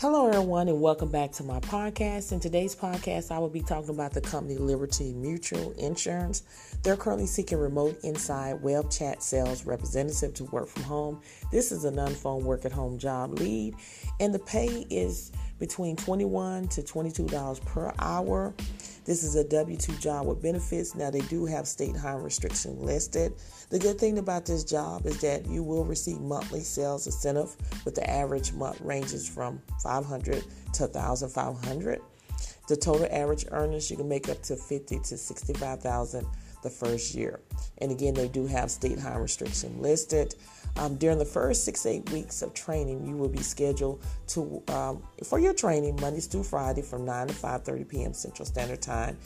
Hello, everyone, and welcome back to my podcast. In today's podcast, I will be talking about the company Liberty Mutual Insurance. They're currently seeking remote inside web chat sales representative to work from home. This is a non phone work at home job lead, and the pay is between 21 to $22 per hour. This is a W 2 job with benefits. Now, they do have state hiring restriction listed. The good thing about this job is that you will receive monthly sales incentive, with the average month ranges from 500 to 1,500. The total average earnings you can make up to 50 to 65,000 the first year. And again, they do have state high restriction listed. Um, during the first six eight weeks of training, you will be scheduled to um, for your training Mondays through Friday from 9 to 5:30 p.m. Central Standard Time.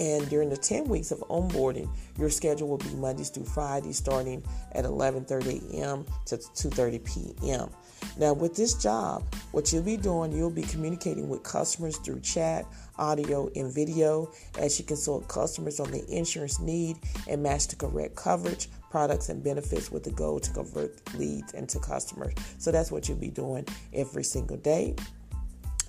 And during the 10 weeks of onboarding, your schedule will be Mondays through Friday, starting at 11:30 a.m. to 2:30 p.m. Now, with this job, what you'll be doing, you'll be communicating with customers through chat, audio, and video as you consult customers on the insurance need and match the correct coverage, products, and benefits with the goal to convert leads into customers. So that's what you'll be doing every single day.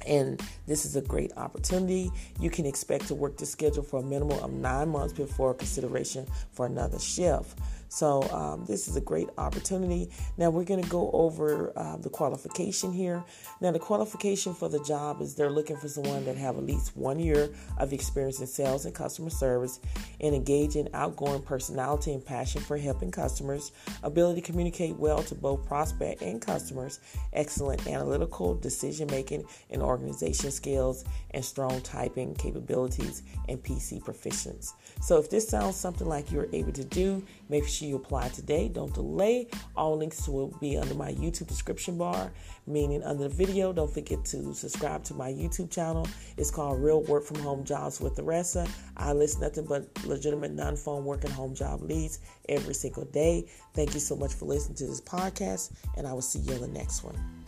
And this is a great opportunity. You can expect to work the schedule for a minimum of nine months before consideration for another shift. So um, this is a great opportunity. Now we're going to go over uh, the qualification here. Now the qualification for the job is they're looking for someone that have at least one year of experience in sales and customer service, and engage in outgoing personality and passion for helping customers, ability to communicate well to both prospect and customers, excellent analytical decision making and organization skills, and strong typing capabilities and PC proficiency. So if this sounds something like you're able to do, make sure you apply today. Don't delay. All links will be under my YouTube description bar, meaning under the video. Don't forget to subscribe to my YouTube channel. It's called Real Work from Home Jobs with Theresa. I list nothing but legitimate non phone work and home job leads every single day. Thank you so much for listening to this podcast, and I will see you on the next one.